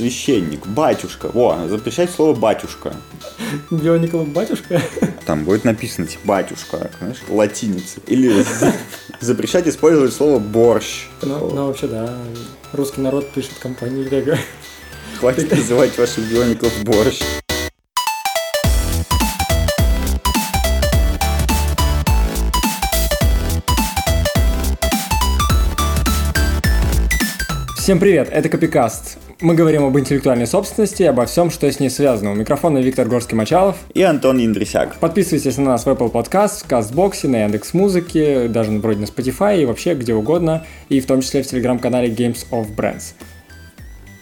священник, батюшка. Во, запрещать слово батюшка. Биоников батюшка. Там будет написано, типа, батюшка, знаешь, латиницей. Или запрещать использовать слово борщ. Ну, ну, вообще, да. Русский народ пишет компании Лего. Хватит называть ваших биоников борщ. Всем привет, это Копикаст. Мы говорим об интеллектуальной собственности и обо всем, что с ней связано. У микрофона Виктор Горский-Мачалов. И Антон Индрисяк. Подписывайтесь на нас в Apple Podcast, в Кастбоксе, на Яндекс Музыке, даже вроде на Spotify и вообще где угодно, и в том числе в телеграм-канале Games of Brands.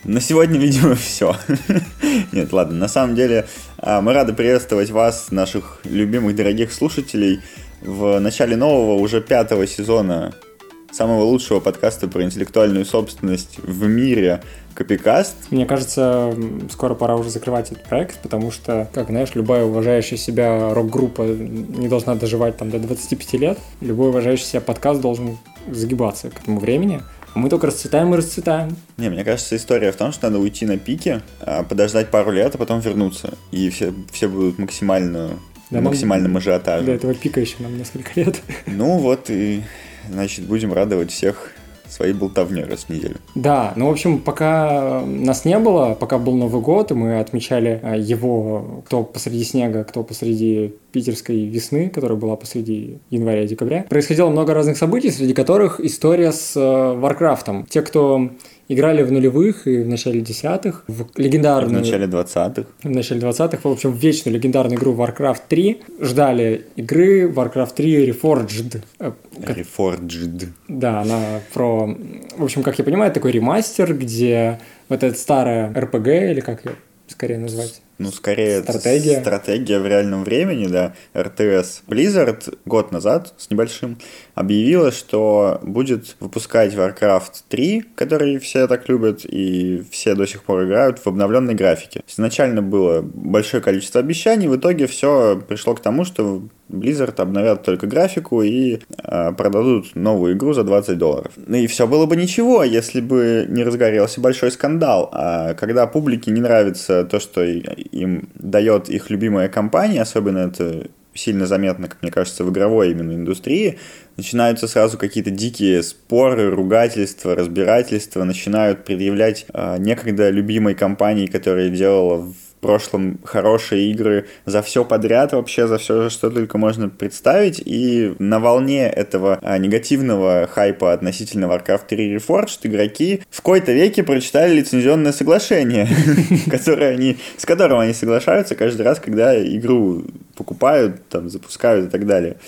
На сегодня, видимо, все. Нет, ладно, на самом деле а, мы рады приветствовать вас, наших любимых, дорогих слушателей, в начале нового, уже пятого сезона самого лучшего подкаста про интеллектуальную собственность в мире Копикаст. Мне кажется, скоро пора уже закрывать этот проект, потому что, как знаешь, любая уважающая себя рок-группа не должна доживать там до 25 лет. Любой уважающий себя подкаст должен загибаться к этому времени. А мы только расцветаем и расцветаем. Не, мне кажется, история в том, что надо уйти на пике, а подождать пару лет, а потом вернуться. И все, все будут максимально да, максимальном ажиотаже. Для этого пика еще нам несколько лет. Ну вот и значит, будем радовать всех своей болтовней раз в неделю. Да, ну, в общем, пока нас не было, пока был Новый год, и мы отмечали а, его, кто посреди снега, кто посреди питерской весны, которая была посреди января и декабря, происходило много разных событий, среди которых история с э, Варкрафтом. Те, кто играли в нулевых и в начале десятых, в легендарную... В начале двадцатых. В начале двадцатых, в общем, в вечную легендарную игру Warcraft 3. Ждали игры Warcraft 3 Reforged. Э, Reforged. Да, она про... В общем, как я понимаю, такой ремастер, где вот эта старая RPG, или как ее скорее назвать? Ну, скорее стратегия. стратегия в реальном времени, да, РТС. Blizzard год назад с небольшим объявила, что будет выпускать Warcraft 3, который все так любят и все до сих пор играют в обновленной графике. Изначально было большое количество обещаний, в итоге все пришло к тому, что Blizzard обновят только графику и э, продадут новую игру за 20 долларов. Ну и все было бы ничего, если бы не разгорелся большой скандал. А когда публике не нравится то, что им дает их любимая компания, особенно это сильно заметно, как мне кажется, в игровой именно индустрии, начинаются сразу какие-то дикие споры, ругательства, разбирательства, начинают предъявлять э, некогда любимой компании, которая делала в прошлом хорошие игры за все подряд, вообще за все, что только можно представить. И на волне этого а, негативного хайпа относительно Warcraft 3 Reforged игроки в какой-то веке прочитали лицензионное соглашение, которое они, с которым они соглашаются каждый раз, когда игру покупают, там, запускают и так далее.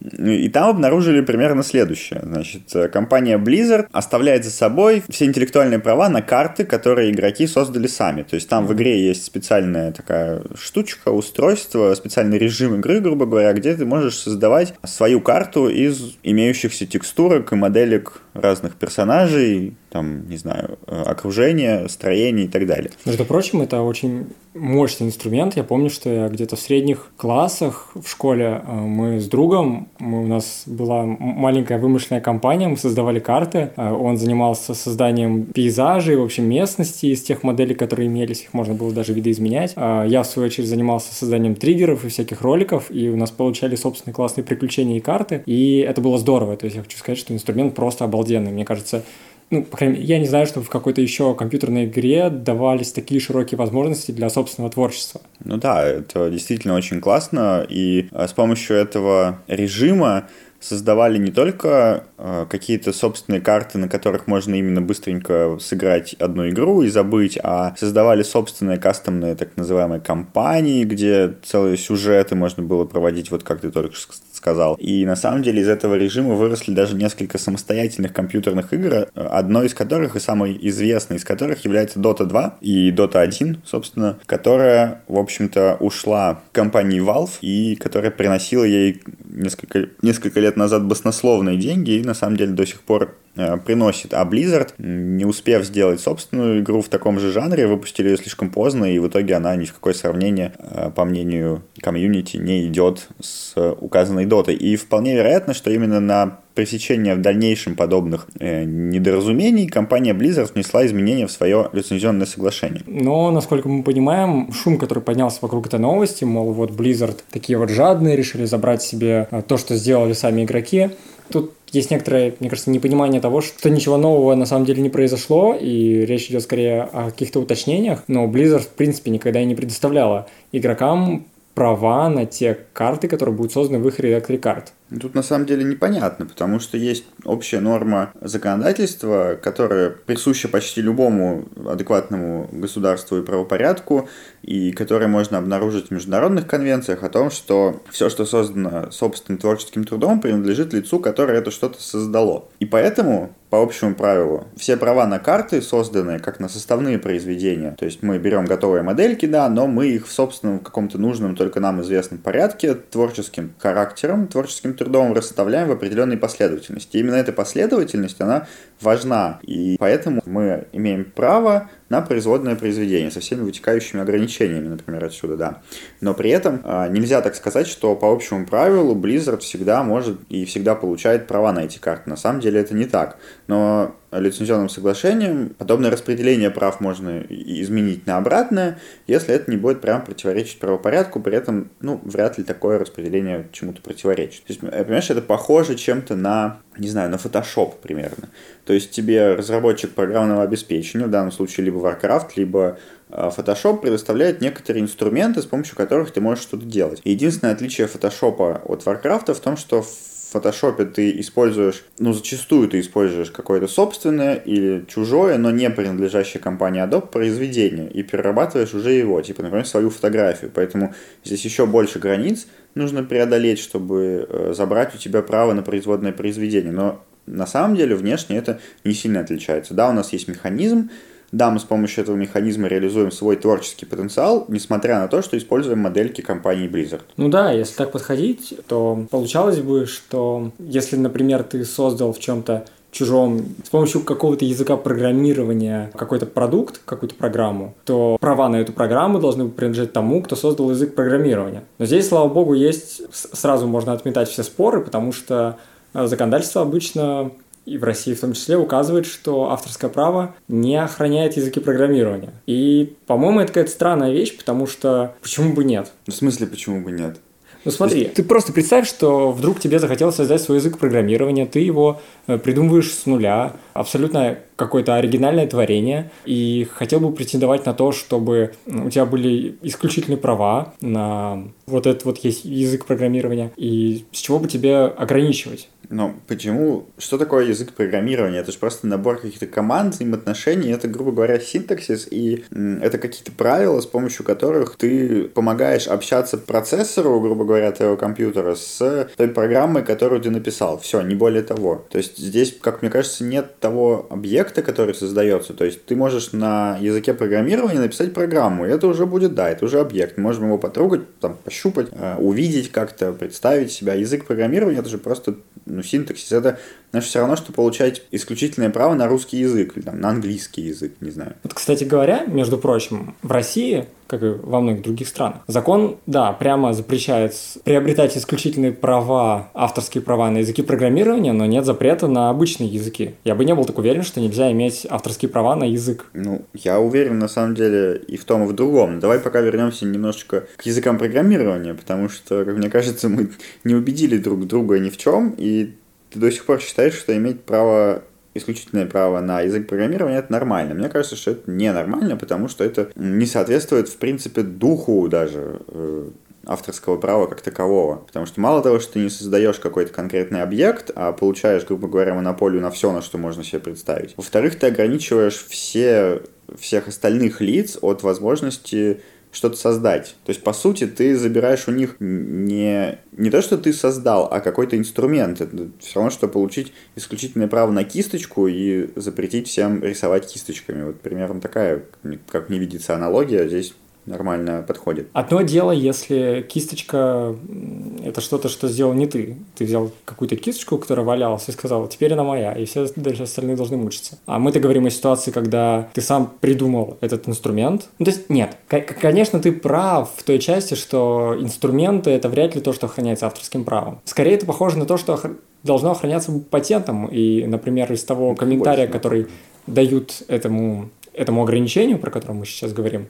И там обнаружили примерно следующее. Значит, компания Blizzard оставляет за собой все интеллектуальные права на карты, которые игроки создали сами. То есть там в игре есть специальная такая штучка, устройство, специальный режим игры, грубо говоря, где ты можешь создавать свою карту из имеющихся текстурок и моделек разных персонажей, там, не знаю, э, окружения, строения и так далее. Между прочим, это очень мощный инструмент. Я помню, что я где-то в средних классах в школе э, мы с другом, мы, у нас была маленькая вымышленная компания, мы создавали карты. Э, он занимался созданием пейзажей, в общем, местности из тех моделей, которые имелись, их можно было даже видоизменять. Я, в свою очередь, занимался созданием триггеров и всяких роликов, и у нас получали собственные классные приключения и карты, и это было здорово. То есть я хочу сказать, что инструмент просто обалденный. Мне кажется, ну, по крайней мере, я не знаю, что в какой-то еще компьютерной игре давались такие широкие возможности для собственного творчества. Ну да, это действительно очень классно, и а, с помощью этого режима создавали не только э, какие-то собственные карты, на которых можно именно быстренько сыграть одну игру и забыть, а создавали собственные кастомные так называемые кампании, где целые сюжеты можно было проводить, вот как ты только сказал. И на самом деле из этого режима выросли даже несколько самостоятельных компьютерных игр, одной из которых и самой известной из которых является Dota 2 и Dota 1, собственно, которая, в общем-то, ушла компании Valve и которая приносила ей несколько, несколько лет назад баснословные деньги и на самом деле до сих пор приносит. А Blizzard, не успев сделать собственную игру в таком же жанре, выпустили ее слишком поздно, и в итоге она ни в какое сравнение, э, по мнению комьюнити, не идет с указанной дотой. И вполне вероятно, что именно на пресечения в дальнейшем подобных э, недоразумений компания Blizzard внесла изменения в свое лицензионное соглашение. Но, насколько мы понимаем, шум, который поднялся вокруг этой новости, мол, вот Blizzard такие вот жадные, решили забрать себе э, то, что сделали сами игроки, Тут есть некоторое, мне кажется, непонимание того, что ничего нового на самом деле не произошло, и речь идет скорее о каких-то уточнениях, но Blizzard, в принципе, никогда и не предоставляла игрокам права на те карты, которые будут созданы в их редакторе карт. Тут на самом деле непонятно, потому что есть общая норма законодательства, которая присуща почти любому адекватному государству и правопорядку, и которая можно обнаружить в международных конвенциях о том, что все, что создано собственным творческим трудом, принадлежит лицу, которое это что-то создало. И поэтому по общему правилу. Все права на карты созданы как на составные произведения. То есть мы берем готовые модельки, да, но мы их в собственном каком-то нужном, только нам известном порядке, творческим характером, творческим трудом расставляем в определенной последовательности. И именно эта последовательность, она важна. И поэтому мы имеем право на производное произведение со всеми вытекающими ограничениями, например, отсюда, да. Но при этом а, нельзя так сказать, что по общему правилу Blizzard всегда может и всегда получает права на эти карты. На самом деле это не так. Но лицензионным соглашением подобное распределение прав можно изменить на обратное, если это не будет прям противоречить правопорядку, при этом, ну, вряд ли такое распределение чему-то противоречит. То есть, э, понимаешь, это похоже чем-то на, не знаю, на Photoshop примерно. То есть тебе разработчик программного обеспечения, в данном случае либо Warcraft, либо э, Photoshop предоставляет некоторые инструменты, с помощью которых ты можешь что-то делать. Единственное отличие Photoshop от Warcraft в том, что в фотошопе ты используешь, ну, зачастую ты используешь какое-то собственное или чужое, но не принадлежащее компании Adobe произведение и перерабатываешь уже его, типа, например, свою фотографию. Поэтому здесь еще больше границ нужно преодолеть, чтобы э, забрать у тебя право на производное произведение. Но на самом деле внешне это не сильно отличается. Да, у нас есть механизм, да, мы с помощью этого механизма реализуем свой творческий потенциал, несмотря на то, что используем модельки компании Blizzard. Ну да, если так подходить, то получалось бы, что если, например, ты создал в чем-то чужом с помощью какого-то языка программирования какой-то продукт, какую-то программу, то права на эту программу должны принадлежать тому, кто создал язык программирования. Но здесь, слава богу, есть сразу можно отметать все споры, потому что э, законодательство обычно и в России в том числе указывает, что авторское право не охраняет языки программирования. И, по-моему, это какая-то странная вещь, потому что почему бы нет? В смысле, почему бы нет? Ну смотри, есть... ты просто представь, что вдруг тебе захотелось создать свой язык программирования, ты его э, придумываешь с нуля, абсолютно какое-то оригинальное творение, и хотел бы претендовать на то, чтобы у тебя были исключительные права на вот этот вот есть язык программирования, и с чего бы тебе ограничивать? Но почему? Что такое язык программирования? Это же просто набор каких-то команд, взаимоотношений, это, грубо говоря, синтаксис, и это какие-то правила, с помощью которых ты помогаешь общаться процессору, грубо говоря, твоего компьютера с той программой, которую ты написал. Все, не более того. То есть здесь, как мне кажется, нет того объекта, который создается. То есть ты можешь на языке программирования написать программу, и это уже будет, да, это уже объект. Мы можем его потрогать, там, пощупать, э, увидеть как-то, представить себя. Язык программирования это же просто ну, синтаксис, это значит все равно, что получать исключительное право на русский язык, или там, на английский язык, не знаю. Вот, кстати говоря, между прочим, в России как и во многих других странах. Закон, да, прямо запрещает приобретать исключительные права, авторские права на языки программирования, но нет запрета на обычные языки. Я бы не был так уверен, что нельзя иметь авторские права на язык. Ну, я уверен, на самом деле, и в том, и в другом. Давай пока вернемся немножечко к языкам программирования, потому что, как мне кажется, мы не убедили друг друга ни в чем, и ты до сих пор считаешь, что иметь право исключительное право на язык программирования, это нормально. Мне кажется, что это ненормально, потому что это не соответствует, в принципе, духу даже э, авторского права как такового. Потому что мало того, что ты не создаешь какой-то конкретный объект, а получаешь, грубо говоря, монополию на все, на что можно себе представить. Во-вторых, ты ограничиваешь все, всех остальных лиц от возможности что-то создать. То есть, по сути, ты забираешь у них не, не то, что ты создал, а какой-то инструмент. Это все равно, что получить исключительное право на кисточку и запретить всем рисовать кисточками. Вот примерно такая, как мне видится, аналогия здесь нормально подходит. Одно дело, если кисточка — это что-то, что сделал не ты. Ты взял какую-то кисточку, которая валялась, и сказал, теперь она моя, и все дальше остальные должны мучиться. А мы-то говорим о ситуации, когда ты сам придумал этот инструмент. Ну, то есть, нет, конечно, ты прав в той части, что инструменты — это вряд ли то, что охраняется авторским правом. Скорее, это похоже на то, что должно охраняться патентом. И, например, из того комментария, который дают этому, этому ограничению, про которое мы сейчас говорим,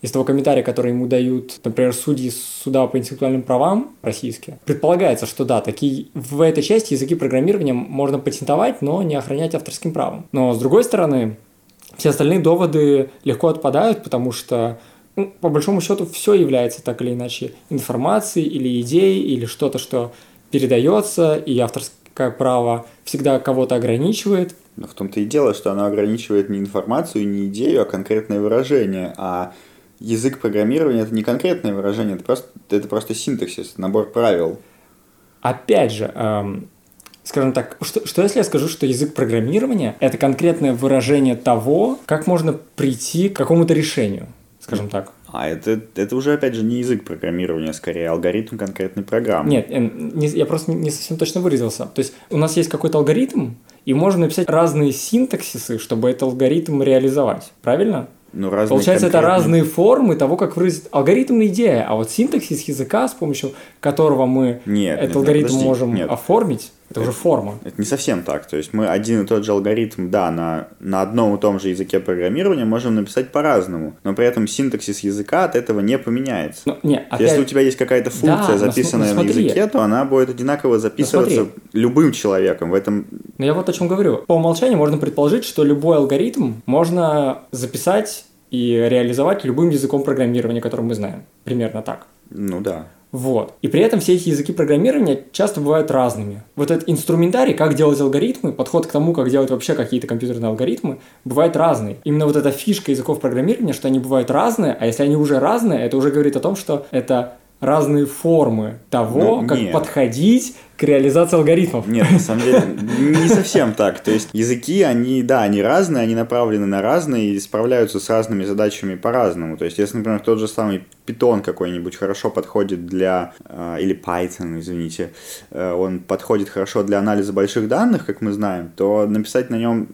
из того комментария, который ему дают, например, судьи суда по интеллектуальным правам российские, предполагается, что да, такие, в этой части языки программирования можно патентовать, но не охранять авторским правом. Но с другой стороны, все остальные доводы легко отпадают, потому что ну, по большому счету все является так или иначе информацией или идеей или что-то, что передается, и авторское право всегда кого-то ограничивает. Но в том-то и дело, что оно ограничивает не информацию, не идею, а конкретное выражение. А язык программирования это не конкретное выражение, это просто, это просто синтаксис, набор правил. Опять же, эм, скажем так, что, что если я скажу, что язык программирования это конкретное выражение того, как можно прийти к какому-то решению, скажем так. А это, это уже, опять же, не язык программирования, а скорее алгоритм конкретной программы. Нет, не, я просто не совсем точно выразился. То есть у нас есть какой-то алгоритм, и можно написать разные синтаксисы, чтобы этот алгоритм реализовать. Правильно? Ну, разные Получается, конкретные... это разные формы того, как выразить алгоритм идея, а вот синтаксис языка, с помощью которого мы нет, этот нет, алгоритм подожди, можем нет. оформить, это, это уже форма. Это не совсем так. То есть мы один и тот же алгоритм, да, на, на одном и том же языке программирования можем написать по-разному, но при этом синтаксис языка от этого не поменяется. Но, не, опять... Если у тебя есть какая-то функция, да, записанная но, но на языке, то она будет одинаково записываться любым человеком. В этом... Но я вот о чем говорю. По умолчанию можно предположить, что любой алгоритм можно записать и реализовать любым языком программирования, который мы знаем. Примерно так. Ну да. Вот. И при этом все эти языки программирования часто бывают разными. Вот этот инструментарий, как делать алгоритмы, подход к тому, как делать вообще какие-то компьютерные алгоритмы, бывает разный. Именно вот эта фишка языков программирования, что они бывают разные, а если они уже разные, это уже говорит о том, что это разные формы того, ну, как нет. подходить к реализации алгоритмов. Нет, на самом деле не совсем так. То есть языки, они, да, они разные, они направлены на разные и справляются с разными задачами по-разному. То есть, если, например, тот же самый Python какой-нибудь хорошо подходит для, э, или Python, извините, э, он подходит хорошо для анализа больших данных, как мы знаем, то написать на нем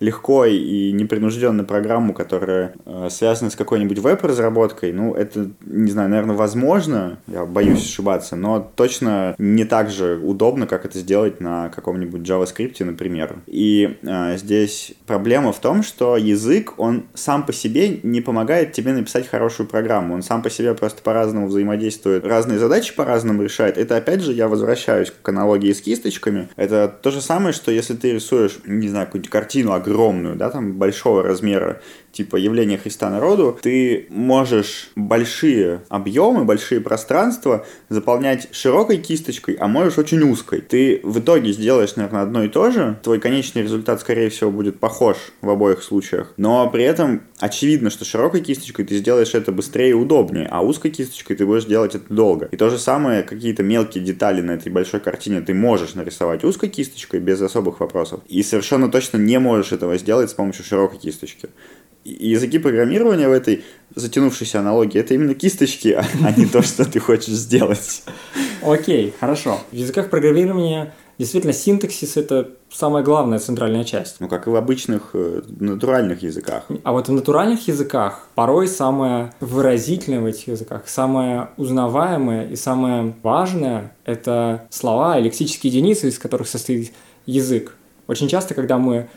легко и непринужденно программу, которая э, связана с какой-нибудь веб-разработкой, ну, это, не знаю, наверное, возможно, я боюсь ошибаться, но точно не так же удобно, как это сделать на каком-нибудь JavaScript, например. И э, здесь проблема в том, что язык, он сам по себе не помогает тебе написать хорошую программу, он сам по себе просто по-разному взаимодействует, разные задачи по-разному решает. Это, опять же, я возвращаюсь к аналогии с кисточками. Это то же самое, что если ты рисуешь, не знаю, какую-нибудь картину огромную, да, там большого размера, типа явление Христа народу, ты можешь большие объемы, большие пространства заполнять широкой кисточкой, а можешь очень узкой. Ты в итоге сделаешь, наверное, одно и то же, твой конечный результат, скорее всего, будет похож в обоих случаях, но при этом очевидно, что широкой кисточкой ты сделаешь это быстрее и удобнее, а узкой кисточкой ты будешь делать это долго. И то же самое, какие-то мелкие детали на этой большой картине ты можешь нарисовать узкой кисточкой без особых вопросов, и совершенно точно не можешь этого сделать с помощью широкой кисточки языки программирования в этой затянувшейся аналогии это именно кисточки, а, а не то, что ты хочешь сделать. Окей, хорошо. В языках программирования действительно синтаксис это самая главная центральная часть. Ну, как и в обычных э, натуральных языках. А вот в натуральных языках порой самое выразительное в этих языках, самое узнаваемое и самое важное – это слова и лексические единицы, из которых состоит язык. Очень часто, когда мы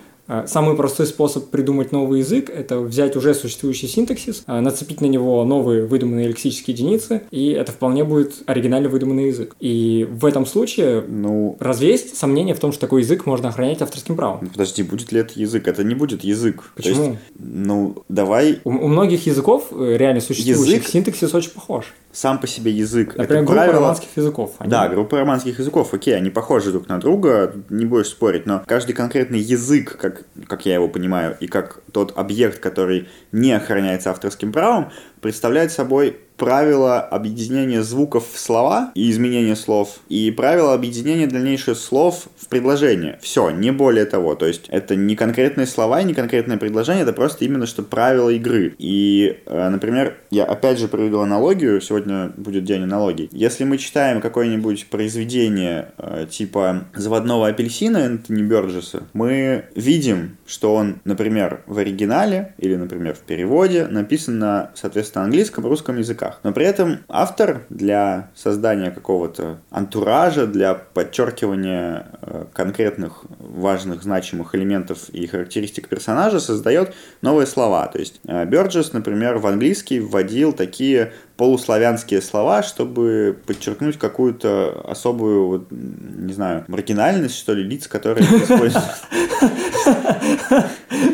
самый простой способ придумать новый язык – это взять уже существующий синтаксис, а, нацепить на него новые выдуманные лексические единицы, и это вполне будет оригинально выдуманный язык. И в этом случае ну, разве есть сомнение в том, что такой язык можно охранять авторским правом? Ну, подожди, будет ли это язык? Это не будет язык. Почему? есть, ну, давай... У, у многих языков э, реально существующих язык... синтаксис очень похож сам по себе язык. Например, это группа правило... романских языков. Они... Да, группа романских языков, окей, они похожи друг на друга, не будешь спорить, но каждый конкретный язык, как, как я его понимаю, и как тот объект, который не охраняется авторским правом, представляет собой правила объединения звуков в слова и изменения слов, и правила объединения дальнейших слов в предложение. Все, не более того. То есть это не конкретные слова и не конкретное предложение, это просто именно что правила игры. И, э, например, я опять же приведу аналогию, сегодня будет день аналогий. Если мы читаем какое-нибудь произведение э, типа «Заводного апельсина» Энтони Бёрджеса, мы видим, что он, например, в оригинале или, например, в переводе написан на, соответственно, английском, русском языках. Но при этом автор для создания какого-то антуража, для подчеркивания э, конкретных важных, значимых элементов и характеристик персонажа создает новые слова. То есть э, Бёрджес, например, в английский вводил такие полуславянские слова, чтобы подчеркнуть какую-то особую, вот, не знаю, маргинальность, что ли, лиц, которые.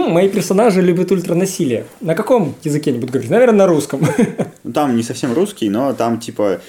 Ну, мои персонажи любят ультранасилие. На каком языке они будут говорить? Наверное, на русском. Ну, там не совсем русский, но там типа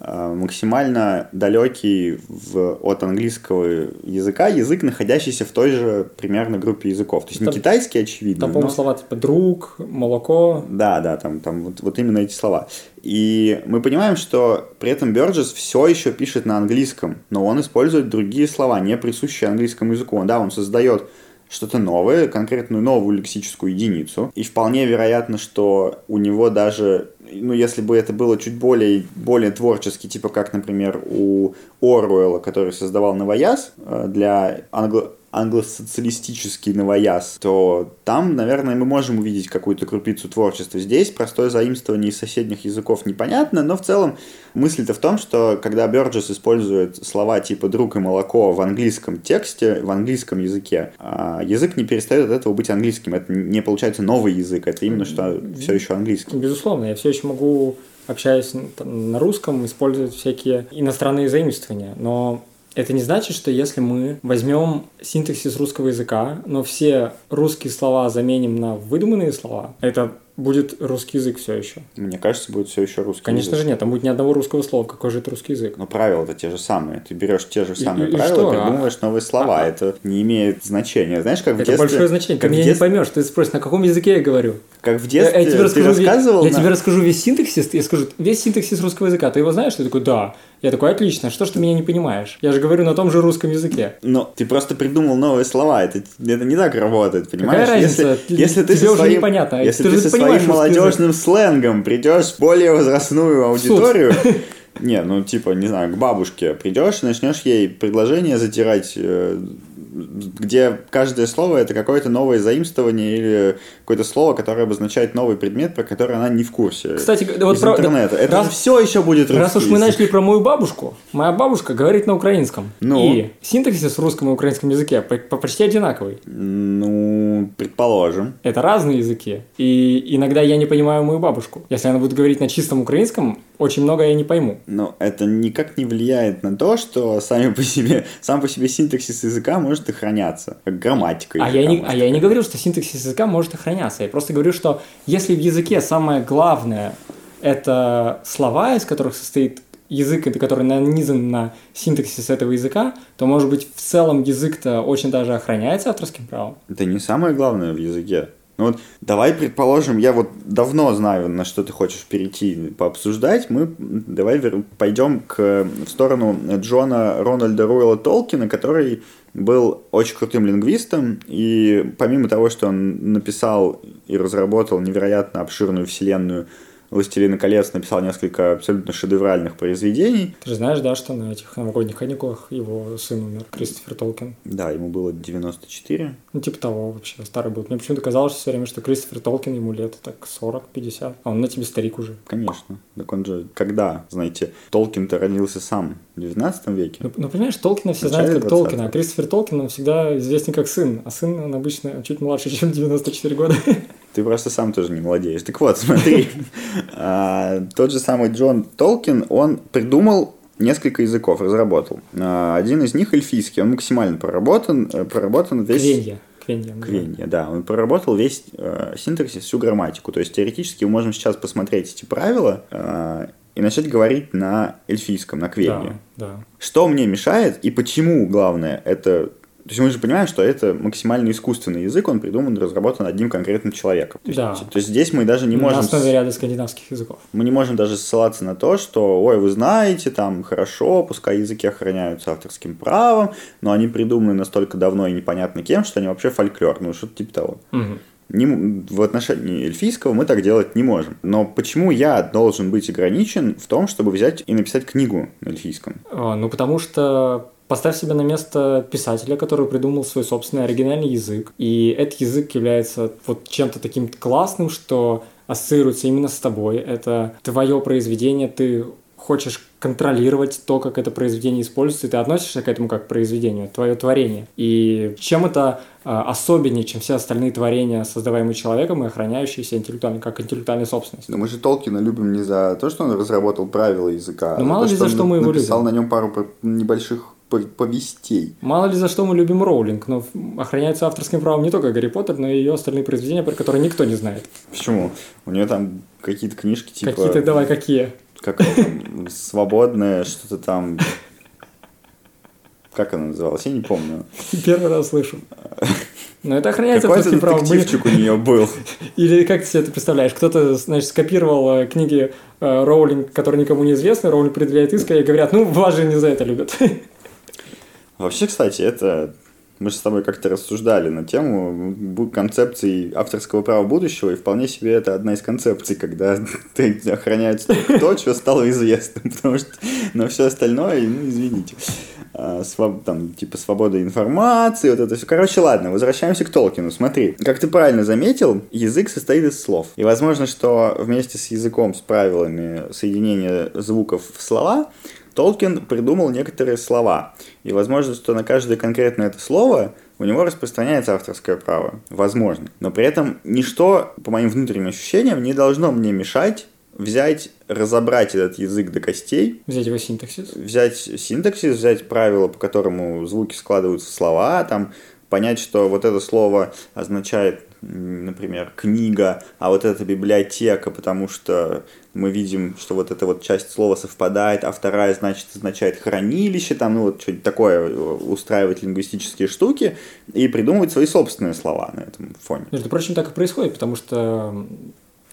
Э, максимально далекий в, от английского языка язык, находящийся в той же примерно группе языков. То есть там, не китайский, очевидно. Там, по-моему, но... слова типа друг, молоко. Да, да, там, там вот, вот именно эти слова. И мы понимаем, что при этом Бёрджес все еще пишет на английском, но он использует другие слова, не присущие английскому языку. Да, он создает что-то новое, конкретную новую лексическую единицу. И вполне вероятно, что у него даже ну, если бы это было чуть более, более творчески, типа как, например, у Оруэлла, который создавал новояз э, для англо англосоциалистический новояз, то там, наверное, мы можем увидеть какую-то крупицу творчества. Здесь простое заимствование из соседних языков непонятно, но в целом мысль-то в том, что когда Бёрджес использует слова типа «друг» и «молоко» в английском тексте, в английском языке, а язык не перестает от этого быть английским. Это не получается новый язык, это именно что все еще английский. Безусловно, я все еще могу общаясь на русском, использовать всякие иностранные заимствования. Но это не значит, что если мы возьмем синтаксис русского языка, но все русские слова заменим на выдуманные слова, это будет русский язык все еще. Мне кажется, будет все еще русский Конечно язык. же нет, там будет ни одного русского слова. Какой же это русский язык? Но правила-то те же самые. Ты берешь те же самые и, правила, и придумываешь а? новые слова. А, это не имеет значения. Знаешь, как в это детстве... большое значение. Ты меня детстве... не поймешь. Ты спросишь, на каком языке я говорю. Как в детстве я, я тебе расскажу, ты рассказывал... Я на... тебе расскажу весь синтаксис, я скажу, весь синтаксис русского языка. Ты его знаешь? Ты такой, да. Я такой, отлично, что ж ты меня не понимаешь? Я же говорю на том же русском языке. Но ты просто придумал новые слова, это, это не так работает, понимаешь? Какая разница? Если, если ты Тебе со своим, непонятно. Если ты, ты со своим молодежным сленгом. Придешь в более возрастную аудиторию, не, ну типа, не знаю, к бабушке придешь, начнешь ей предложение затирать э, где каждое слово это какое-то новое заимствование или какое-то слово, которое обозначает новый предмет, про который она не в курсе. Кстати, вот из про... интернета. Это раз... все еще будет Раз уж мы начали про мою бабушку, моя бабушка говорит на украинском. Ну? И синтаксис в русском и украинском языке почти одинаковый. Ну, предположим. Это разные языки. И иногда я не понимаю мою бабушку. Если она будет говорить на чистом украинском, очень много я не пойму. Но это никак не влияет на то, что сами по себе, сам по себе синтаксис языка может охраняться, как грамматика. А я, не, а я не говорю, что синтаксис языка может охраняться. Я просто говорю, что если в языке самое главное это слова, из которых состоит язык, который нанизан на синтаксис этого языка, то, может быть, в целом язык-то очень даже охраняется авторским правом. Это не самое главное в языке. Ну вот давай предположим, я вот давно знаю, на что ты хочешь перейти пообсуждать. Мы давай пойдем к, в сторону Джона Рональда Руэлла Толкина, который был очень крутым лингвистом, и помимо того, что он написал и разработал невероятно обширную вселенную «Властелина колец» написал несколько абсолютно шедевральных произведений. Ты же знаешь, да, что на этих новогодних каникулах его сын умер, Кристофер Толкин? Да, ему было 94. Ну, типа того вообще, старый был. Мне почему-то казалось все время, что Кристофер Толкин ему лет так 40-50, а он на тебе старик уже. Конечно. Так он же, когда, знаете, Толкин-то родился сам в 19 веке. Ну, ну понимаешь, Толкина все знают как Толкина, а Кристофер Толкин он всегда известен как сын, а сын он обычно чуть младше, чем 94 года. Ты просто сам тоже не молодеешь. Так вот, смотри, а, тот же самый Джон Толкин, он придумал несколько языков, разработал. А, один из них эльфийский, он максимально проработан, э, проработан весь... Квенья. Квенья, Квенья, да. Он проработал весь э, синтаксис, всю грамматику. То есть теоретически мы можем сейчас посмотреть эти правила э, и начать говорить на эльфийском, на квенье. Да, да. Что мне мешает и почему, главное, это То есть мы же понимаем, что это максимально искусственный язык, он придуман, разработан одним конкретным человеком. То есть, Да. то есть здесь мы даже не можем... На основе ряда скандинавских языков. Мы не можем даже ссылаться на то, что, ой, вы знаете, там, хорошо, пускай языки охраняются авторским правом, но они придуманы настолько давно и непонятно кем, что они вообще фольклор, ну, что-то типа того. Мгм. Не в отношении эльфийского мы так делать не можем. Но почему я должен быть ограничен в том, чтобы взять и написать книгу на эльфийском? А, Ну, потому что поставь себя на место писателя, который придумал свой собственный оригинальный язык. И этот язык является вот чем-то таким классным, что ассоциируется именно с тобой. Это твое произведение, ты хочешь контролировать то, как это произведение используется, и ты относишься к этому как к произведению, твое творение. И чем это а, особеннее, чем все остальные творения, создаваемые человеком и охраняющиеся интеллектуально, как интеллектуальная собственность. Но мы же Толкина любим не за то, что он разработал правила языка, Ну, а мало то, ли за он что мы его написал любим. на нем пару небольших повестей. Мало ли за что мы любим Роулинг, но охраняется авторским правом не только Гарри Поттер, но и ее остальные произведения, про которые никто не знает. Почему? У нее там какие-то книжки типа... Какие-то, давай, какие? Как она там, свободное, что-то там... Как она называлась? Я не помню. Первый раз слышу. Но это охраняется Какой-то авторским правом. Детективчик у нее был. Или как ты себе это представляешь? Кто-то, значит, скопировал э, книги э, Роулинг, которые никому не известны, Роулинг предъявляет иск, и говорят, ну, вас же не за это любят. Вообще, кстати, это... Мы же с тобой как-то рассуждали на тему концепции авторского права будущего, и вполне себе это одна из концепций, когда ты охраняется то, что стало известным, потому что на все остальное, ну, извините, а, своб- там, типа, свобода информации, вот это все. Короче, ладно, возвращаемся к Толкину. Смотри, как ты правильно заметил, язык состоит из слов. И возможно, что вместе с языком, с правилами соединения звуков в слова, Толкин придумал некоторые слова. И возможно, что на каждое конкретное это слово у него распространяется авторское право. Возможно. Но при этом ничто, по моим внутренним ощущениям, не должно мне мешать взять, разобрать этот язык до костей, Взять его синтаксис. взять синтаксис, взять правила, по которому звуки складываются в слова, там, понять, что вот это слово означает, например, книга, а вот это библиотека, потому что мы видим, что вот эта вот часть слова совпадает, а вторая, значит, означает хранилище, там, ну, вот что-нибудь такое, э, устраивать лингвистические штуки и придумывать свои собственные слова на этом фоне. Между прочим, так и происходит, потому что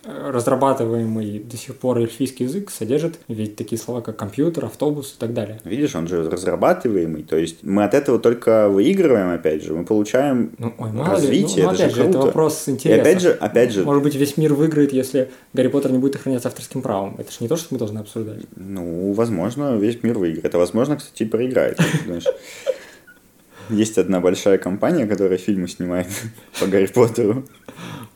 разрабатываемый до сих пор эльфийский язык содержит ведь такие слова, как компьютер, автобус и так далее. Видишь, он же разрабатываемый, то есть мы от этого только выигрываем, опять же, мы получаем Ну, ой, мало ли, развитие, ну, это опять же же, это круто. вопрос И интереса. опять же, опять же, Может быть, весь мир выиграет, если Гарри Поттер не будет охраняться авторским правом. Это же не то, что мы должны обсуждать. ну, возможно, весь мир выиграет, а возможно, кстати, и проиграет. Есть одна большая компания, которая фильмы снимает по Гарри Поттеру.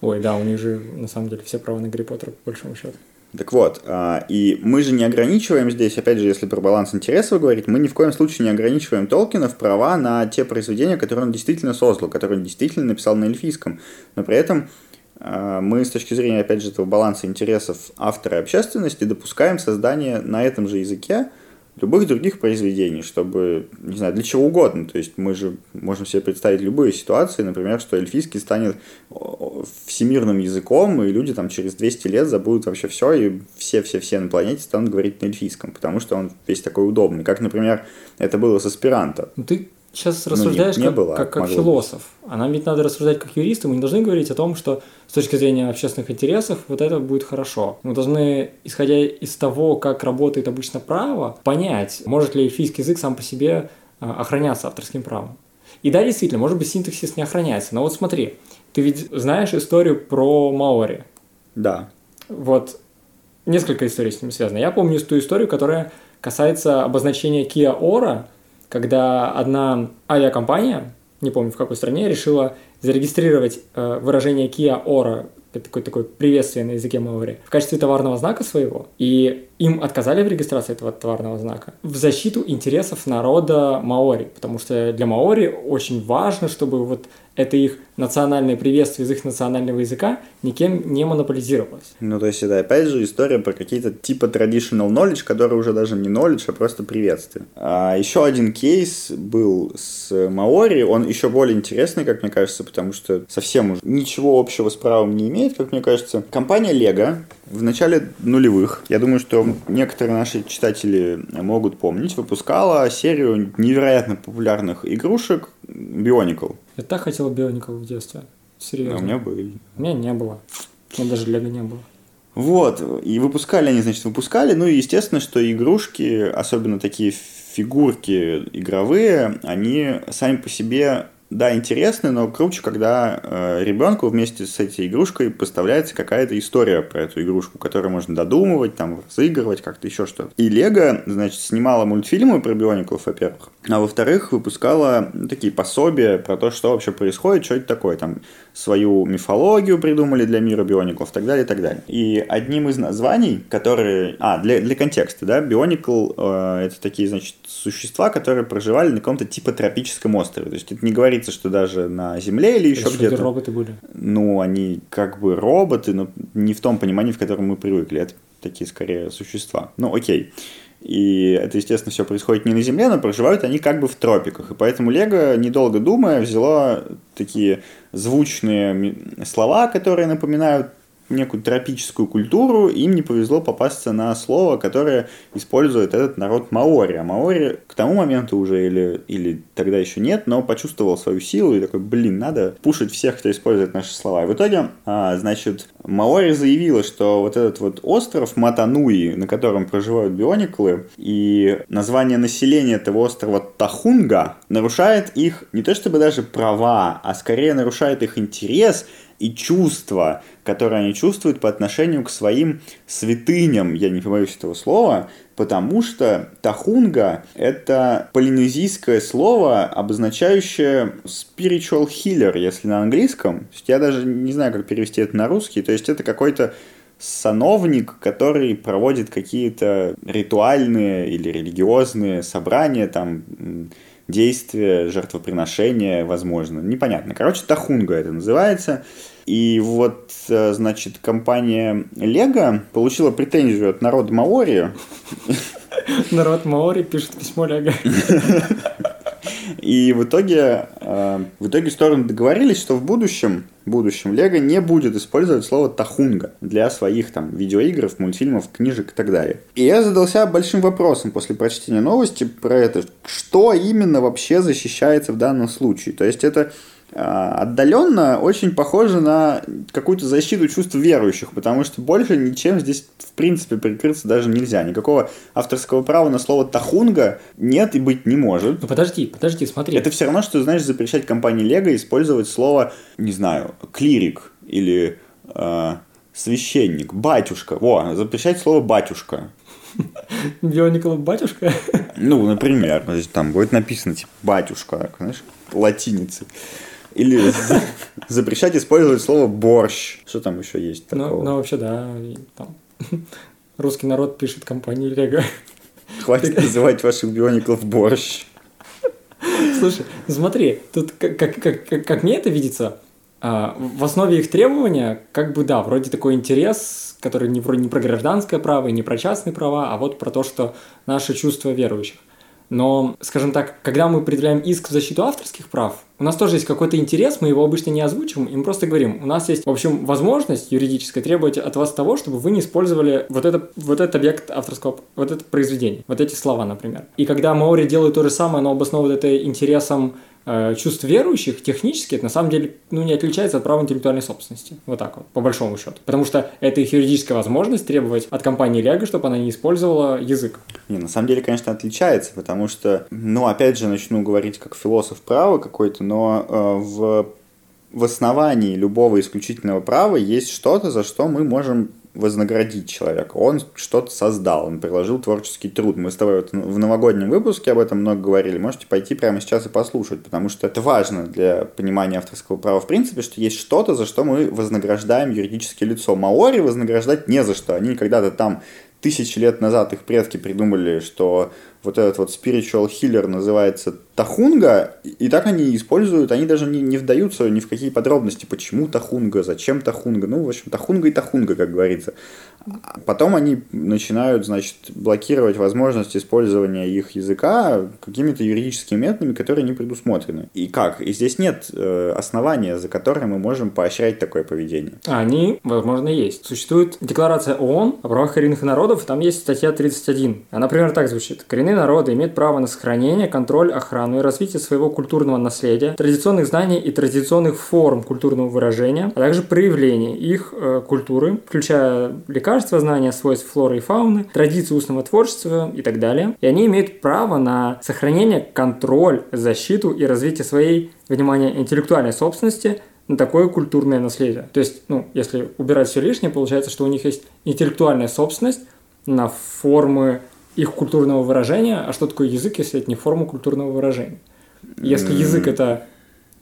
Ой, да, у них же на самом деле все права на Гарри Поттера, по большому счету. Так вот, а, и мы же не ограничиваем здесь, опять же, если про баланс интересов говорить, мы ни в коем случае не ограничиваем Толкина в права на те произведения, которые он действительно создал, которые он действительно написал на эльфийском. Но при этом а, мы с точки зрения, опять же, этого баланса интересов автора и общественности допускаем создание на этом же языке любых других произведений, чтобы, не знаю, для чего угодно. То есть мы же можем себе представить любые ситуации, например, что эльфийский станет всемирным языком, и люди там через 200 лет забудут вообще все, и все-все-все на планете станут говорить на эльфийском, потому что он весь такой удобный. Как, например, это было с аспиранто. Ну, ты сейчас Ну, рассуждаешь не как, было, как, как философ. А нам ведь надо рассуждать как юристы. Мы не должны говорить о том, что с точки зрения общественных интересов вот это будет хорошо. Мы должны, исходя из того, как работает обычно право, понять, может ли эльфийский язык сам по себе а, охраняться авторским правом. И да, действительно, может быть, синтаксис не охраняется. Но вот смотри, ты ведь знаешь историю про Маори. Да. Вот несколько историй с ним связано. Я помню ту историю, которая касается обозначения Ora, когда одна авиакомпания, не помню в какой стране, решила зарегистрировать э, выражение Kia Ora, это такое, такое приветствие на языке маори, в качестве товарного знака своего, и им отказали в регистрации этого товарного знака в защиту интересов народа маори, потому что для маори очень важно, чтобы вот это их национальное приветствие из их национального языка никем не монополизировалось. Ну, то есть это опять же история про какие-то типа traditional knowledge, который уже даже не knowledge, а просто приветствие. А еще один кейс был с Маори, он еще более интересный, как мне кажется, потому что совсем уже ничего общего с правом не имеет, как мне кажется. Компания Lego в начале нулевых, я думаю, что некоторые наши читатели могут помнить, выпускала серию невероятно популярных игрушек Bionicle. Я так хотел Bionicle в детстве. Серьезно. А у меня были. У меня не было. У меня даже Лего не было. Вот, и выпускали они, значит, выпускали, ну и естественно, что игрушки, особенно такие фигурки игровые, они сами по себе да, интересный, но круче, когда э, ребенку вместе с этой игрушкой поставляется какая-то история про эту игрушку, которую можно додумывать, там, разыгрывать, как-то еще что-то. И Лего, значит, снимала мультфильмы про биониклов, во-первых, а во-вторых, выпускала такие пособия про то, что вообще происходит, что это такое, там, свою мифологию придумали для мира биониклов, и так далее, и так далее. И одним из названий, которые... А, для, для контекста, да, бионикл э, это такие, значит, существа, которые проживали на каком-то типа тропическом острове. То есть это не говорится, что даже на Земле или еще где-то. роботы были? Ну, они как бы роботы, но не в том понимании, в котором мы привыкли. Это такие скорее существа. Ну, окей. И это, естественно, все происходит не на Земле, но проживают они как бы в тропиках. И поэтому Лего, недолго думая, взяла такие звучные слова, которые напоминают некую тропическую культуру, им не повезло попасться на слово, которое использует этот народ маори. А маори к тому моменту уже или, или тогда еще нет, но почувствовал свою силу и такой, блин, надо пушить всех, кто использует наши слова. И в итоге, а, значит, маори заявила, что вот этот вот остров Матануи, на котором проживают биониклы, и название населения этого острова Тахунга нарушает их не то чтобы даже права, а скорее нарушает их интерес и чувства, которые они чувствуют по отношению к своим святыням, я не побоюсь этого слова, потому что тахунга — это полинезийское слово, обозначающее spiritual healer, если на английском. Я даже не знаю, как перевести это на русский. То есть это какой-то сановник, который проводит какие-то ритуальные или религиозные собрания, там, действия, жертвоприношения, возможно. Непонятно. Короче, Тахунга это называется. И вот, э, значит, компания Лего получила претензию от народа Маори. Народ Маори пишет письмо Лего. И в итоге, э, в итоге стороны договорились, что в будущем, будущем Лего не будет использовать слово тахунга для своих там видеоигр, мультфильмов, книжек и так далее. И я задался большим вопросом после прочтения новости про это, что именно вообще защищается в данном случае. То есть это отдаленно очень похоже на какую-то защиту чувств верующих, потому что больше ничем здесь в принципе прикрыться даже нельзя. Никакого авторского права на слово тахунга нет и быть не может. Ну подожди, подожди, смотри. Это все равно, что, знаешь, запрещать компании Лего использовать слово, не знаю, клирик или э, священник, батюшка. Во, запрещать слово батюшка. Бионикл батюшка? Ну, например, там будет написано типа батюшка, знаешь, латиницей. Или запрещать использовать слово борщ. Что там еще есть ну, такого? Ну, ну вообще, да. Там. Русский народ пишет компанию Лего. Хватит называть ваших биониклов борщ. Слушай, смотри, тут как, как, как, как мне это видится, а, в основе их требования, как бы, да, вроде такой интерес, который не, вроде не про гражданское право и не про частные права, а вот про то, что наши чувства верующих. Но, скажем так, когда мы предъявляем иск в защиту авторских прав, у нас тоже есть какой-то интерес, мы его обычно не озвучиваем, и мы просто говорим, у нас есть, в общем, возможность юридическая требовать от вас того, чтобы вы не использовали вот, это, вот этот объект авторского, вот это произведение, вот эти слова, например. И когда Маори делают то же самое, но обосновывают это интересом чувств верующих технически это на самом деле ну, не отличается от права интеллектуальной собственности. Вот так вот, по большому счету. Потому что это их юридическая возможность требовать от компании Lego, чтобы она не использовала язык. Не, на самом деле, конечно, отличается, потому что, ну, опять же, начну говорить как философ права какой-то, но э, в в основании любого исключительного права есть что-то, за что мы можем вознаградить человека. Он что-то создал, он приложил творческий труд. Мы с тобой вот в новогоднем выпуске об этом много говорили. Можете пойти прямо сейчас и послушать, потому что это важно для понимания авторского права в принципе, что есть что-то, за что мы вознаграждаем юридическое лицо. Маори вознаграждать не за что. Они когда-то там тысячи лет назад их предки придумали, что вот этот вот spiritual healer называется Тахунга, и так они используют, они даже не, не вдаются ни в какие подробности, почему Тахунга, зачем Тахунга, ну, в общем, Тахунга и Тахунга, как говорится. Потом они начинают, значит, блокировать возможность использования их языка какими-то юридическими методами, которые не предусмотрены. И как? И здесь нет э, основания, за которое мы можем поощрять такое поведение. Они, возможно, есть. Существует декларация ООН о правах коренных народов, там есть статья 31. Она примерно так звучит. Коренные народы имеют право на сохранение, контроль, охрану и развитие своего культурного наследия, традиционных знаний и традиционных форм культурного выражения, а также проявления их э, культуры, включая лекарства, знания свойств флоры и фауны, традиции устного творчества и так далее. И они имеют право на сохранение, контроль, защиту и развитие своей, внимание, интеллектуальной собственности на такое культурное наследие. То есть, ну, если убирать все лишнее, получается, что у них есть интеллектуальная собственность на формы их культурного выражения. А что такое язык, если это не форма культурного выражения? Если язык это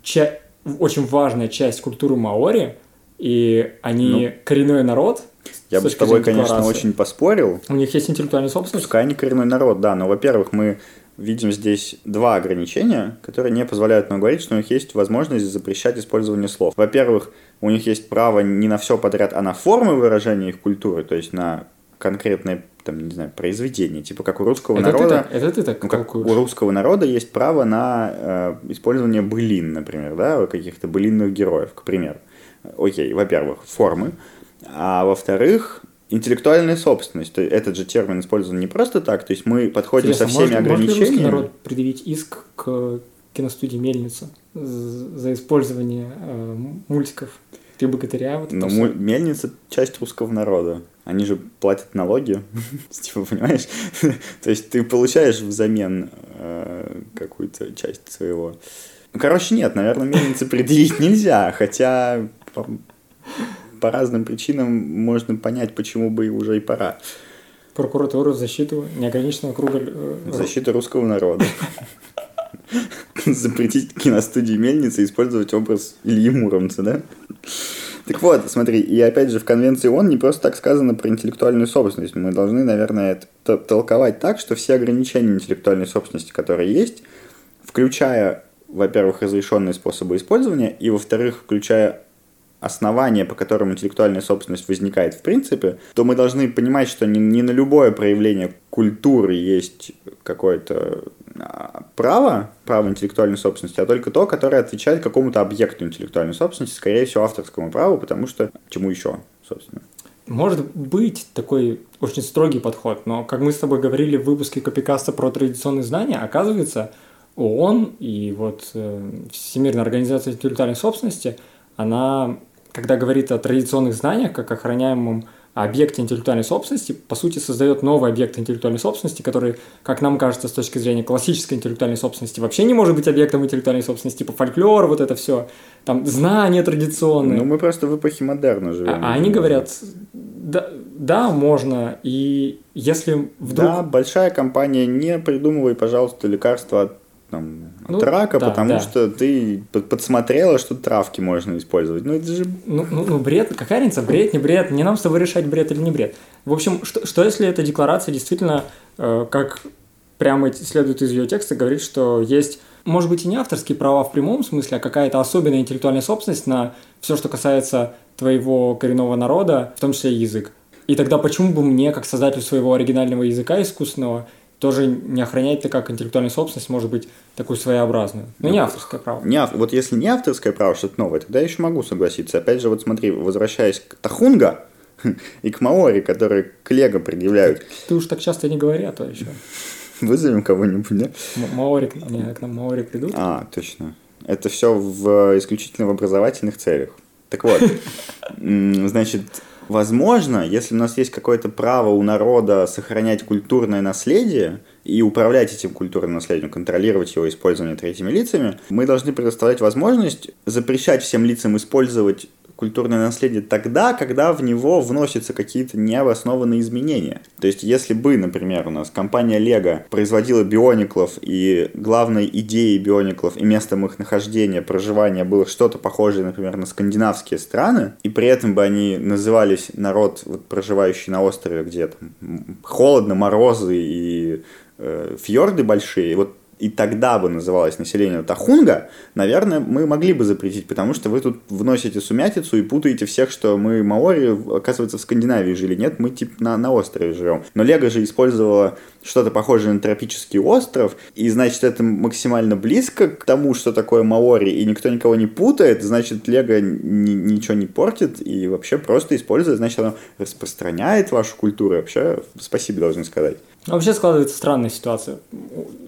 ча- очень важная часть культуры маори, и они ну, коренной народ, я бы с тобой, конечно, очень поспорил. У них есть интеллектуальная собственность? Пускай они коренной народ, да. Но, во-первых, мы видим здесь два ограничения, которые не позволяют нам говорить, что у них есть возможность запрещать использование слов. Во-первых, у них есть право не на все подряд, а на формы выражения их культуры, то есть на конкретные там, не знаю, произведения, типа как у русского это народа. Ты так, это ты так ну, как у русского народа есть право на э, использование былин, например, да, каких-то былинных героев, к примеру. Окей, во-первых, формы. А во-вторых, интеллектуальная собственность. То есть этот же термин использован не просто так, то есть мы подходим Интересно, со всеми может, ограничениями. Может ли народ предъявить иск к киностудии «Мельница» за использование э, мультиков? Три богатыря, вот Но му- мельница — часть русского народа. Они же платят налоги, типа, понимаешь? То есть ты получаешь взамен э, какую-то часть своего... Ну, короче, нет, наверное, мельницы предъявить нельзя, хотя по разным причинам можно понять, почему бы и уже и пора. Прокуратуру защиту неограниченного круга... Э, Защита русского народа. Запретить киностудии Мельницы использовать образ Ильи Муромца, да? Так вот, смотри, и опять же в Конвенции ООН не просто так сказано про интеллектуальную собственность. Мы должны, наверное, это толковать так, что все ограничения интеллектуальной собственности, которые есть, включая, во-первых, разрешенные способы использования, и, во-вторых, включая основания, по которым интеллектуальная собственность возникает в принципе, то мы должны понимать, что не, не на любое проявление культуры есть какое-то право, право интеллектуальной собственности, а только то, которое отвечает какому-то объекту интеллектуальной собственности, скорее всего, авторскому праву, потому что чему еще, собственно. Может быть такой очень строгий подход, но, как мы с тобой говорили в выпуске Копикаста про традиционные знания, оказывается, ООН и вот э, Всемирная организация интеллектуальной собственности, она когда говорит о традиционных знаниях, как охраняемом объекте интеллектуальной собственности, по сути, создает новый объект интеллектуальной собственности, который, как нам кажется, с точки зрения классической интеллектуальной собственности, вообще не может быть объектом интеллектуальной собственности, типа фольклор, вот это все, там, знания традиционные. Ну, мы просто в эпохе модерна живем. А, а они говорят, да, да, можно, и если вдруг... Да, большая компания, не придумывай, пожалуйста, лекарства от там, ну, от рака, да, потому да. что ты подсмотрела, что травки можно использовать. Ну, это же... Ну, ну, ну, бред, какая разница, бред, не бред, не нам с тобой решать, бред или не бред. В общем, что, что если эта декларация действительно, э, как прямо следует из ее текста, говорит, что есть, может быть, и не авторские права в прямом смысле, а какая-то особенная интеллектуальная собственность на все, что касается твоего коренного народа, в том числе язык. И тогда почему бы мне, как создателю своего оригинального языка искусственного, тоже не охранять это как интеллектуальная собственность, может быть, такую своеобразную. Но ну, не авторское право. Не, вот если не авторское право, что-то новое, тогда я еще могу согласиться. Опять же, вот смотри, возвращаясь к Тахунга и к Маори, которые к Лего предъявляют. Ты уж так часто не говори, а то еще. Вызовем кого-нибудь, да? Маори, не, к нам Маори придут. А, точно. Это все в исключительно в образовательных целях. Так вот, значит, Возможно, если у нас есть какое-то право у народа сохранять культурное наследие и управлять этим культурным наследием, контролировать его использование третьими лицами, мы должны предоставлять возможность запрещать всем лицам использовать культурное наследие тогда, когда в него вносятся какие-то необоснованные изменения. То есть, если бы, например, у нас компания Lego производила биониклов, и главной идеей биониклов и местом их нахождения, проживания было что-то похожее, например, на скандинавские страны, и при этом бы они назывались народ, вот, проживающий на острове, где там холодно, морозы и э, фьорды большие, вот и тогда бы называлось население Тахунга, наверное, мы могли бы запретить, потому что вы тут вносите сумятицу и путаете всех, что мы маори, оказывается, в Скандинавии жили. Нет, мы типа на, на острове живем. Но Лего же использовала что-то похожее на тропический остров, и значит, это максимально близко к тому, что такое Маори, и никто никого не путает, значит, Лего ни, ничего не портит, и вообще просто использует, значит, оно распространяет вашу культуру, вообще спасибо должны сказать. Вообще складывается странная ситуация.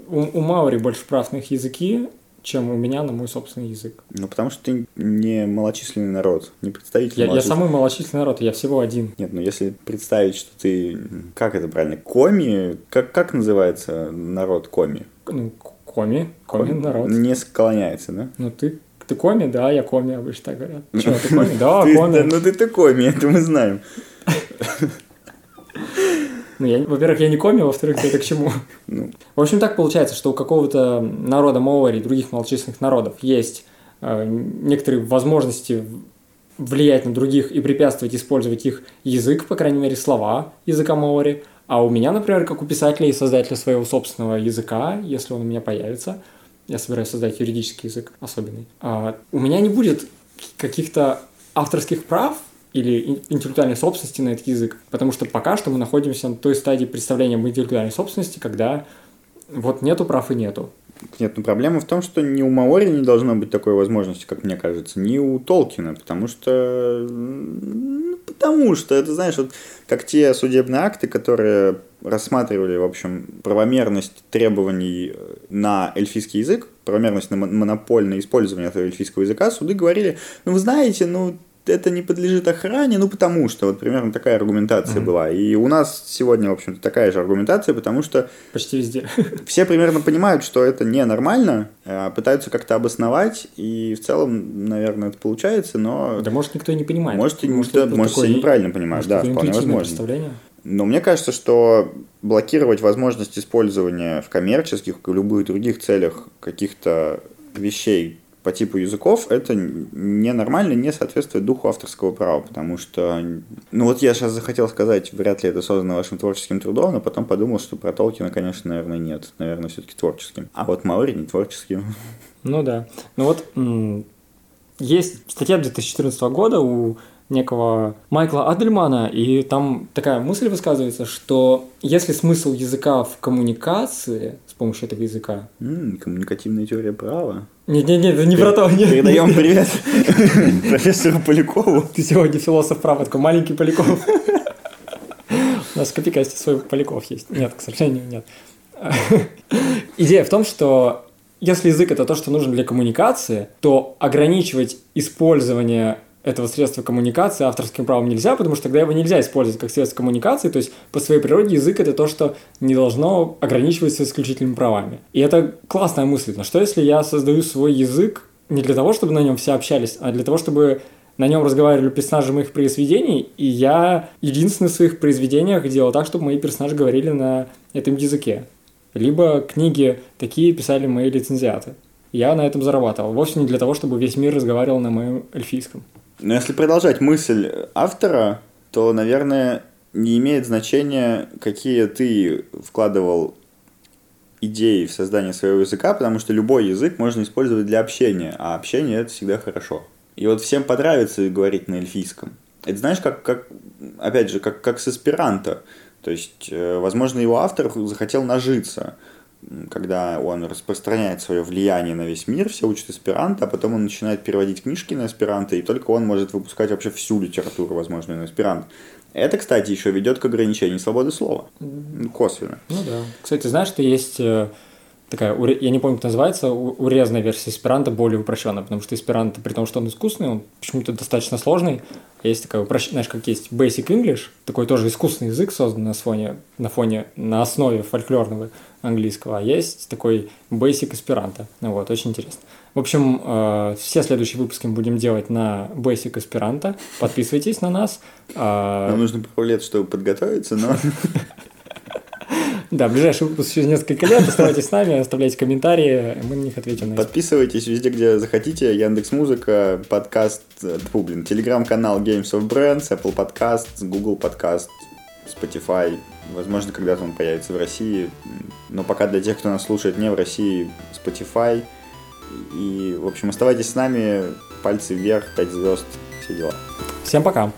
У, у Маори больше прав на их языки, чем у меня на мой собственный язык. Ну, потому что ты не малочисленный народ, не представитель Я, я самый малочисленный народ, я всего один. Нет, ну если представить, что ты... Как это правильно? Коми? Как, как называется народ коми? Ну, коми. Коми, коми народ. Не склоняется, да? Ну, ты ты коми, да, я коми, обычно так говорят. Чего, ты коми? Да, коми. Ну ты ты коми, это мы знаем. Ну, я, во-первых, я не коми, во-вторых, это к чему? Ну. В общем, так получается, что у какого-то народа Маори и других малочисленных народов есть э, некоторые возможности влиять на других и препятствовать использовать их язык, по крайней мере, слова языка Маори. А у меня, например, как у писателя и создателя своего собственного языка, если он у меня появится, я собираюсь создать юридический язык особенный, а, у меня не будет каких-то авторских прав или интеллектуальной собственности на этот язык, потому что пока что мы находимся на той стадии представления об интеллектуальной собственности, когда вот нету прав и нету. Нет, ну проблема в том, что ни у Маори не должно быть такой возможности, как мне кажется, ни у Толкина, потому что... Ну, потому что, это знаешь, вот как те судебные акты, которые рассматривали, в общем, правомерность требований на эльфийский язык, правомерность на монопольное использование этого эльфийского языка, суды говорили, ну, вы знаете, ну, это не подлежит охране, ну потому что, вот примерно такая аргументация mm-hmm. была. И у нас сегодня, в общем-то, такая же аргументация, потому что... Почти везде. Все примерно понимают, что это ненормально, а пытаются как-то обосновать, и в целом, наверное, это получается, но... Да может никто и не понимает. Может, может, никто, может все неправильно понимают, да, вполне возможно. Но мне кажется, что блокировать возможность использования в коммерческих и любых других целях каких-то вещей, по типу языков, это ненормально, не соответствует духу авторского права, потому что, ну вот я сейчас захотел сказать, вряд ли это создано вашим творческим трудом, но потом подумал, что про Толкина, конечно, наверное, нет, наверное, все-таки творческим. А вот Маори не творческим. Ну да. Ну вот есть статья 2014 года у некого Майкла Адельмана, и там такая мысль высказывается, что если смысл языка в коммуникации помощью этого языка... М-м, коммуникативная теория права. Нет-нет-нет, это не про то. Нет. Передаем привет профессору Полякову. Ты сегодня философ права, такой маленький Поляков. У нас в Копикасте свой Поляков есть. Нет, к сожалению, нет. Идея в том, что если язык это то, что нужно для коммуникации, то ограничивать использование этого средства коммуникации авторским правом нельзя, потому что тогда его нельзя использовать как средство коммуникации, то есть по своей природе язык это то, что не должно ограничиваться исключительными правами. И это классная мысль, но что если я создаю свой язык не для того, чтобы на нем все общались, а для того, чтобы на нем разговаривали персонажи моих произведений, и я единственный в своих произведениях делал так, чтобы мои персонажи говорили на этом языке. Либо книги такие писали мои лицензиаты. Я на этом зарабатывал. Вовсе не для того, чтобы весь мир разговаривал на моем эльфийском. Но если продолжать мысль автора, то, наверное, не имеет значения, какие ты вкладывал идеи в создание своего языка, потому что любой язык можно использовать для общения, а общение это всегда хорошо. И вот всем понравится говорить на эльфийском. Это знаешь, как, как опять же, как, как с эсперанто. То есть, э, возможно, его автор захотел нажиться – когда он распространяет свое влияние на весь мир, все учат эсперанто, а потом он начинает переводить книжки на эсперанто, и только он может выпускать вообще всю литературу возможную на эсперанто. Это, кстати, еще ведет к ограничению свободы слова. Косвенно. Ну да. Кстати, знаешь, что есть э, такая, я не помню, как называется, урезанная версия эсперанто более упрощенная, потому что эсперанто, при том, что он искусственный, он почему-то достаточно сложный. Есть такая, знаешь, как есть Basic English, такой тоже искусственный язык, созданный на фоне, на фоне, на основе фольклорного английского, а есть такой Basic Esperanto. Ну вот, очень интересно. В общем, э, все следующие выпуски мы будем делать на Basic Esperanto. Подписывайтесь на нас. Э, Нам нужно пару лет, чтобы подготовиться, но... Да, ближайший выпуск через несколько лет. Оставайтесь с нами, оставляйте комментарии, мы на них ответим. На Подписывайтесь везде, где захотите. Яндекс Музыка, подкаст, э, фу, блин, телеграм-канал Games of Brands, Apple Podcast, Google Podcast, Spotify. Возможно, когда-то он появится в России. Но пока для тех, кто нас слушает не в России, Spotify. И, в общем, оставайтесь с нами. Пальцы вверх, 5 звезд, все дела. Всем пока.